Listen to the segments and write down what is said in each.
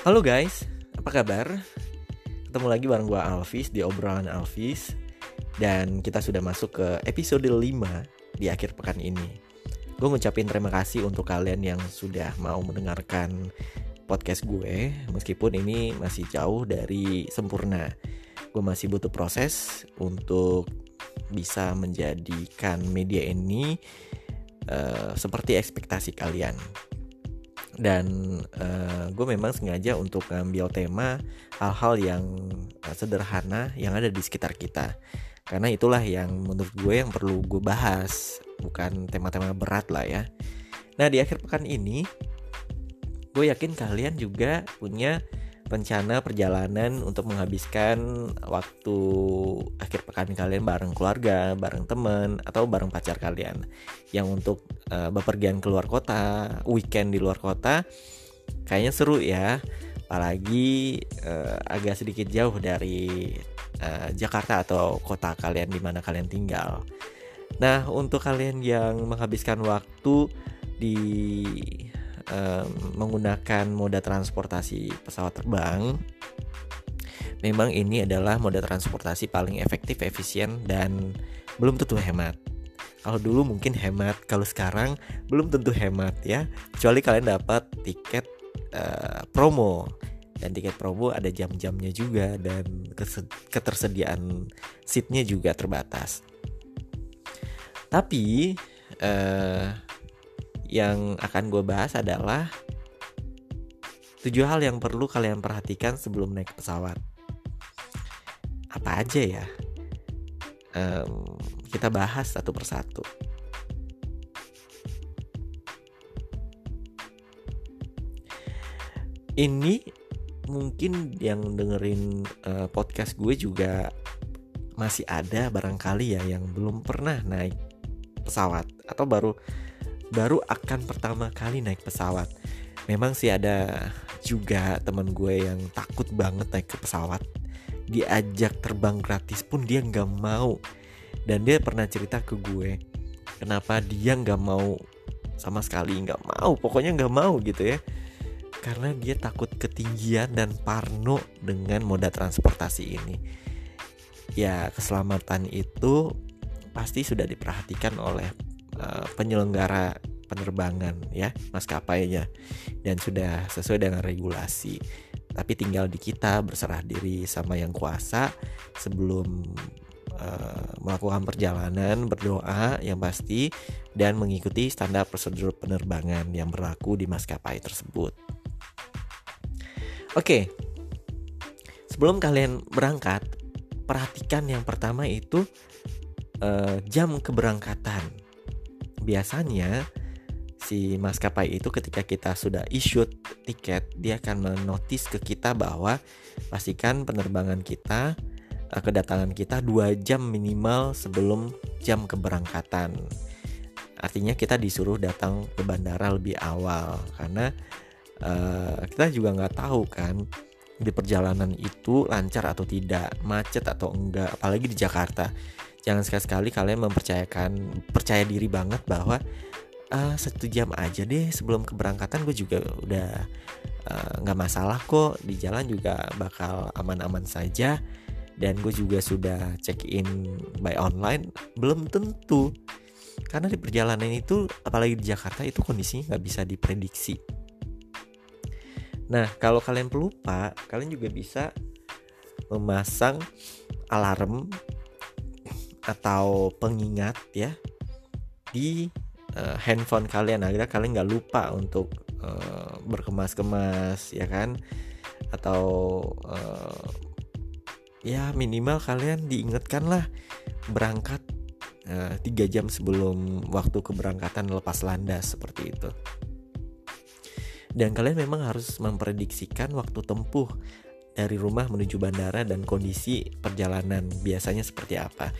Halo guys, apa kabar? Ketemu lagi bareng gue Alvis di obrolan Alvis. Dan kita sudah masuk ke episode 5 di akhir pekan ini. Gue ngucapin terima kasih untuk kalian yang sudah mau mendengarkan podcast gue Meskipun ini masih jauh dari sempurna. Gue masih butuh proses untuk bisa menjadikan media ini uh, seperti ekspektasi kalian dan uh, gue memang sengaja untuk ngambil tema hal-hal yang uh, sederhana yang ada di sekitar kita. Karena itulah yang menurut gue yang perlu gue bahas bukan tema-tema berat lah ya. Nah di akhir pekan ini gue yakin kalian juga punya rencana perjalanan untuk menghabiskan waktu akhir pekan kalian bareng keluarga, bareng teman, atau bareng pacar kalian. Yang untuk uh, bepergian keluar kota, weekend di luar kota, kayaknya seru ya. Apalagi uh, agak sedikit jauh dari uh, Jakarta atau kota kalian di mana kalian tinggal. Nah, untuk kalian yang menghabiskan waktu di menggunakan moda transportasi pesawat terbang memang ini adalah moda transportasi paling efektif, efisien dan belum tentu hemat. Kalau dulu mungkin hemat, kalau sekarang belum tentu hemat ya. Kecuali kalian dapat tiket uh, promo dan tiket promo ada jam-jamnya juga dan ketersediaan seatnya juga terbatas. Tapi uh, yang akan gue bahas adalah tujuh hal yang perlu kalian perhatikan sebelum naik pesawat. Apa aja ya? Um, kita bahas satu persatu. Ini mungkin yang dengerin uh, podcast gue juga masih ada barangkali ya yang belum pernah naik pesawat atau baru baru akan pertama kali naik pesawat. Memang sih ada juga teman gue yang takut banget naik ke pesawat. Diajak terbang gratis pun dia nggak mau. Dan dia pernah cerita ke gue, kenapa dia nggak mau sama sekali nggak mau, pokoknya nggak mau gitu ya. Karena dia takut ketinggian dan parno dengan moda transportasi ini. Ya keselamatan itu pasti sudah diperhatikan oleh Eh, penyelenggara penerbangan ya maskapainya dan sudah sesuai dengan regulasi. Tapi tinggal di kita berserah diri sama yang kuasa sebelum uh, melakukan perjalanan, berdoa yang pasti dan mengikuti standar prosedur penerbangan yang berlaku di maskapai tersebut. Oke. Sebelum kalian berangkat, perhatikan yang pertama itu uh, jam keberangkatan biasanya si maskapai itu ketika kita sudah issue tiket dia akan menotis ke kita bahwa pastikan penerbangan kita eh, kedatangan kita dua jam minimal sebelum jam keberangkatan. Artinya kita disuruh datang ke bandara lebih awal karena uh, kita juga nggak tahu kan di perjalanan itu lancar atau tidak macet atau enggak apalagi di Jakarta jangan sekali-sekali kalian mempercayakan percaya diri banget bahwa uh, satu jam aja deh sebelum keberangkatan gue juga udah eh, nggak uh, masalah kok. Di jalan juga bakal aman-aman saja. Dan gue juga sudah check in by online belum tentu. Karena di perjalanan itu apalagi di Jakarta itu kondisinya nggak bisa diprediksi. Nah kalau kalian pelupa kalian juga bisa memasang alarm atau pengingat ya di uh, handphone kalian agar kalian nggak lupa untuk uh, berkemas-kemas ya kan? Atau uh, ya minimal kalian diingatkan lah berangkat tiga uh, jam sebelum waktu keberangkatan lepas landas seperti itu. Dan kalian memang harus memprediksikan waktu tempuh dari rumah menuju bandara dan kondisi perjalanan biasanya seperti apa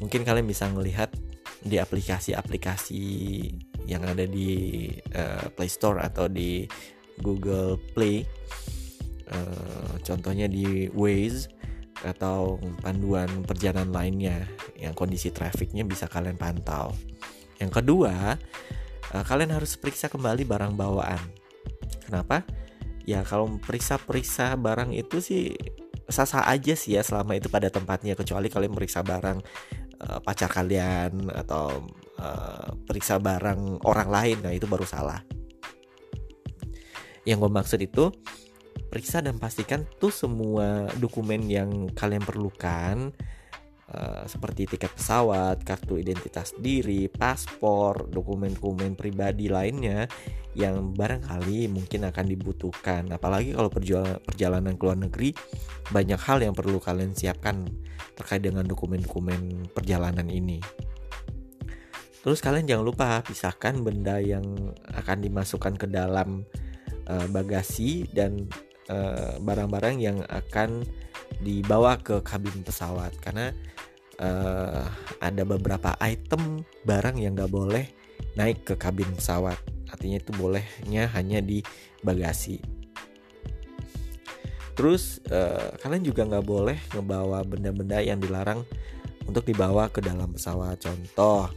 mungkin kalian bisa melihat di aplikasi-aplikasi yang ada di uh, Play Store atau di Google Play. Uh, contohnya di Waze atau panduan perjalanan lainnya yang kondisi trafiknya bisa kalian pantau. Yang kedua uh, kalian harus periksa kembali barang bawaan. Kenapa? Ya kalau periksa-periksa barang itu sih sah-sah aja sih ya selama itu pada tempatnya kecuali kalian meriksa barang uh, pacar kalian atau uh, periksa barang orang lain. Nah itu baru salah. Yang gue maksud itu periksa dan pastikan tuh semua dokumen yang kalian perlukan Uh, seperti tiket pesawat, kartu identitas diri, paspor, dokumen-dokumen pribadi lainnya yang barangkali mungkin akan dibutuhkan. Apalagi kalau perjalanan ke luar negeri, banyak hal yang perlu kalian siapkan terkait dengan dokumen-dokumen perjalanan ini. Terus kalian jangan lupa pisahkan benda yang akan dimasukkan ke dalam uh, bagasi dan eh, barang-barang uh, yang akan dibawa ke kabin pesawat karena uh, ada beberapa item barang yang nggak boleh naik ke kabin pesawat. Artinya itu bolehnya hanya di bagasi. Terus uh, kalian juga nggak boleh ngebawa benda-benda yang dilarang untuk dibawa ke dalam pesawat. Contoh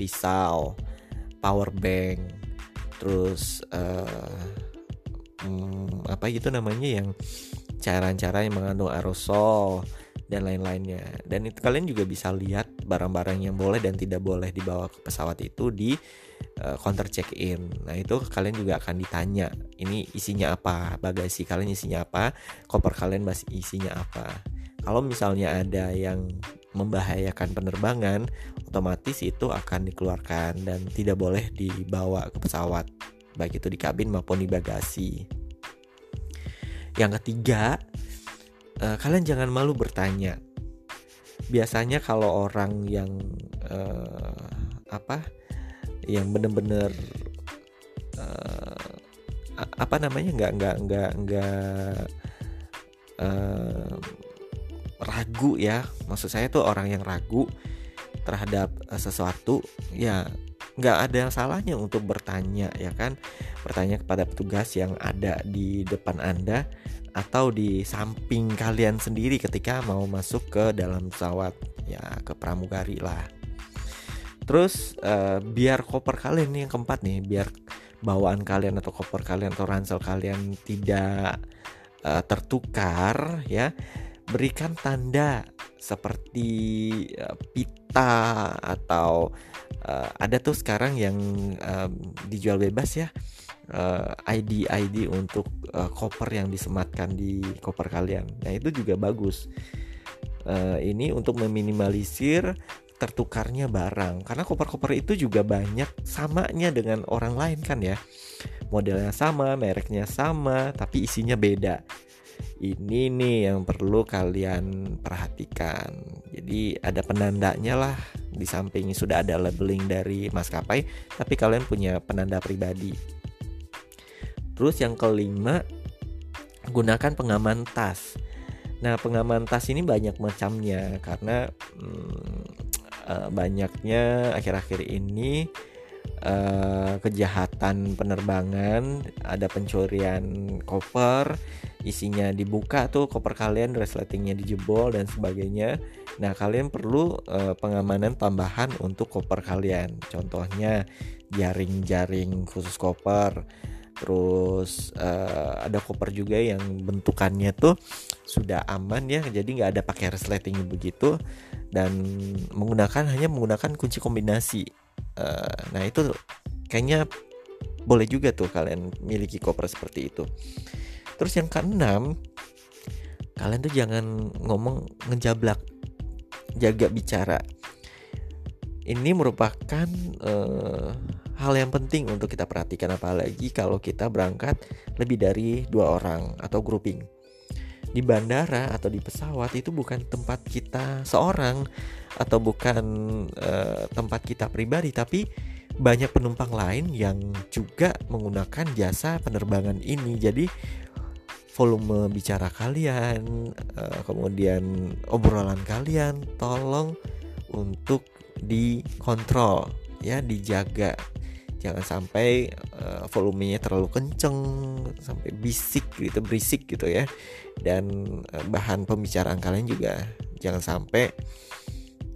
pisau power bank terus uh, hmm, apa gitu namanya yang cairan-cairan yang mengandung aerosol dan lain-lainnya. Dan itu kalian juga bisa lihat barang-barang yang boleh dan tidak boleh dibawa ke pesawat itu di uh, counter check-in. Nah, itu kalian juga akan ditanya, ini isinya apa? Bagasi kalian isinya apa? Koper kalian masih isinya apa? Kalau misalnya ada yang membahayakan penerbangan, otomatis itu akan dikeluarkan dan tidak boleh dibawa ke pesawat, baik itu di kabin maupun di bagasi. Yang ketiga, uh, kalian jangan malu bertanya. Biasanya kalau orang yang uh, apa, yang bener-bener uh, apa namanya nggak nggak nggak nggak uh, ragu ya, maksud saya tuh orang yang ragu terhadap uh, sesuatu ya nggak ada salahnya untuk bertanya ya kan? Bertanya kepada petugas yang ada di depan anda atau di samping kalian sendiri ketika mau masuk ke dalam pesawat ya ke pramugari lah. Terus uh, biar koper kalian nih yang keempat nih biar bawaan kalian atau koper kalian atau ransel kalian tidak uh, tertukar ya berikan tanda seperti uh, pita atau uh, ada tuh sekarang yang uh, dijual bebas ya uh, ID ID untuk uh, koper yang disematkan di koper kalian. Nah itu juga bagus. Uh, ini untuk meminimalisir tertukarnya barang karena koper-koper itu juga banyak samanya dengan orang lain kan ya modelnya sama mereknya sama tapi isinya beda ini nih yang perlu kalian perhatikan. Jadi ada penandanya lah. Di samping sudah ada labeling dari maskapai tapi kalian punya penanda pribadi. Terus yang kelima, gunakan pengaman tas. Nah, pengaman tas ini banyak macamnya karena hmm, uh, banyaknya akhir-akhir ini uh, kejahatan penerbangan, ada pencurian koper, isinya dibuka tuh koper kalian, resletingnya dijebol dan sebagainya. Nah, kalian perlu uh, pengamanan tambahan untuk koper kalian. Contohnya jaring-jaring khusus koper terus uh, ada koper juga yang bentukannya tuh sudah aman ya jadi nggak ada pakai resleting begitu dan menggunakan hanya menggunakan kunci kombinasi uh, nah itu kayaknya boleh juga tuh kalian miliki koper seperti itu terus yang keenam kalian tuh jangan ngomong ngejablak jaga bicara ini merupakan uh, hal yang penting untuk kita perhatikan apalagi kalau kita berangkat lebih dari dua orang atau grouping. Di bandara atau di pesawat itu bukan tempat kita seorang atau bukan uh, tempat kita pribadi tapi banyak penumpang lain yang juga menggunakan jasa penerbangan ini. Jadi volume bicara kalian, uh, kemudian obrolan kalian tolong untuk dikontrol ya dijaga. Jangan sampai uh, volumenya terlalu kenceng sampai bisik gitu berisik gitu ya. Dan uh, bahan pembicaraan kalian juga jangan sampai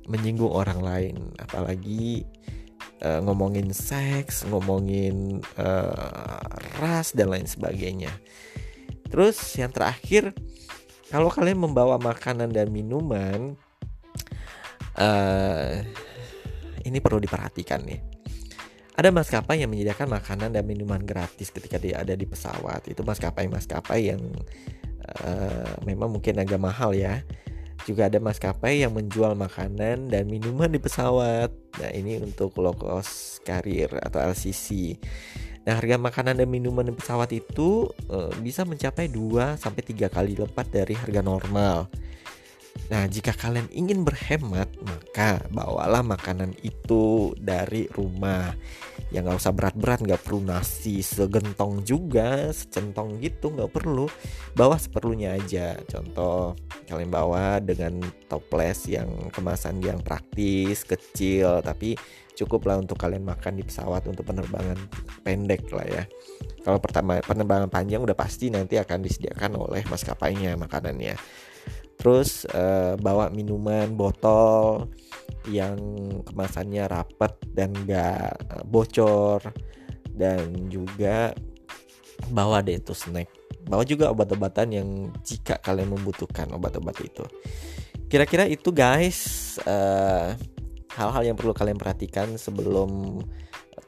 menyinggung orang lain. Apalagi uh, ngomongin seks ngomongin uh, ras dan lain sebagainya Terus yang terakhir, kalau kalian membawa makanan dan minuman, uh, ini perlu diperhatikan nih. Ada maskapai yang menyediakan makanan dan minuman gratis ketika dia ada di pesawat. Itu maskapai-maskapai yang uh, memang mungkin agak mahal ya. Juga ada maskapai yang menjual makanan dan minuman di pesawat. Nah, ini untuk low cost carrier atau LCC. Nah, harga makanan dan minuman di pesawat itu e, bisa mencapai 2 sampai 3 kali lipat dari harga normal. Nah, jika kalian ingin berhemat, maka bawalah makanan itu dari rumah. Ya nggak usah berat-berat, nggak perlu nasi segentong juga, secentong gitu, nggak perlu. Bawa seperlunya aja. Contoh, kalian bawa dengan toples yang kemasan yang praktis, kecil, tapi cukup lah untuk kalian makan di pesawat untuk penerbangan pendek lah ya kalau pertama penerbangan panjang udah pasti nanti akan disediakan oleh maskapainya makanannya terus uh, bawa minuman botol yang kemasannya rapat dan gak eh, bocor. Dan juga bawa deh itu snack. Bawa juga obat-obatan yang jika kalian membutuhkan obat-obat itu. Kira-kira itu guys uh, hal-hal yang perlu kalian perhatikan sebelum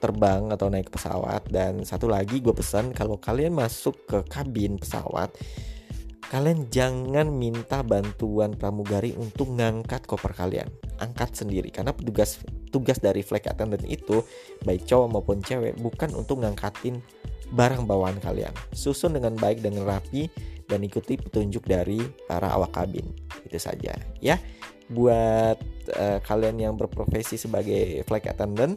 terbang atau naik pesawat. Dan satu lagi gue pesan kalau kalian masuk ke kabin pesawat kalian jangan minta bantuan pramugari untuk ngangkat koper kalian. Angkat sendiri karena tugas tugas dari flight attendant itu baik cowok maupun cewek bukan untuk ngangkatin barang bawaan kalian. Susun dengan baik dan rapi dan ikuti petunjuk dari para awak kabin. Itu saja ya. Buat uh, kalian yang berprofesi sebagai flight attendant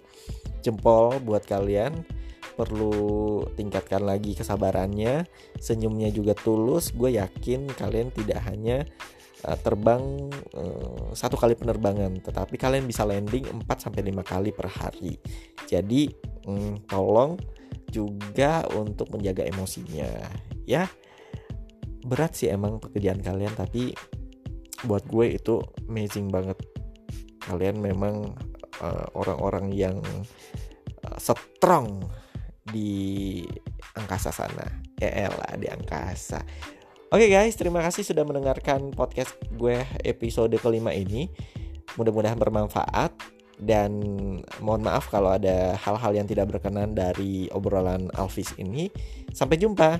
jempol buat kalian perlu tingkatkan lagi kesabarannya senyumnya juga tulus. Gue yakin kalian tidak hanya uh, terbang uh, satu kali penerbangan tetapi kalian bisa landing 4 sampai 5 kali per hari. Jadi um, tolong juga untuk menjaga emosinya. Ya berat sih emang pekerjaan kalian tapi buat gue itu amazing banget. Kalian memang uh, orang-orang yang uh, strong di angkasa sana ya lah di angkasa Oke okay guys, terima kasih sudah mendengarkan podcast gue episode kelima ini. Mudah-mudahan bermanfaat dan mohon maaf kalau ada hal-hal yang tidak berkenan dari obrolan Alvis ini. Sampai jumpa.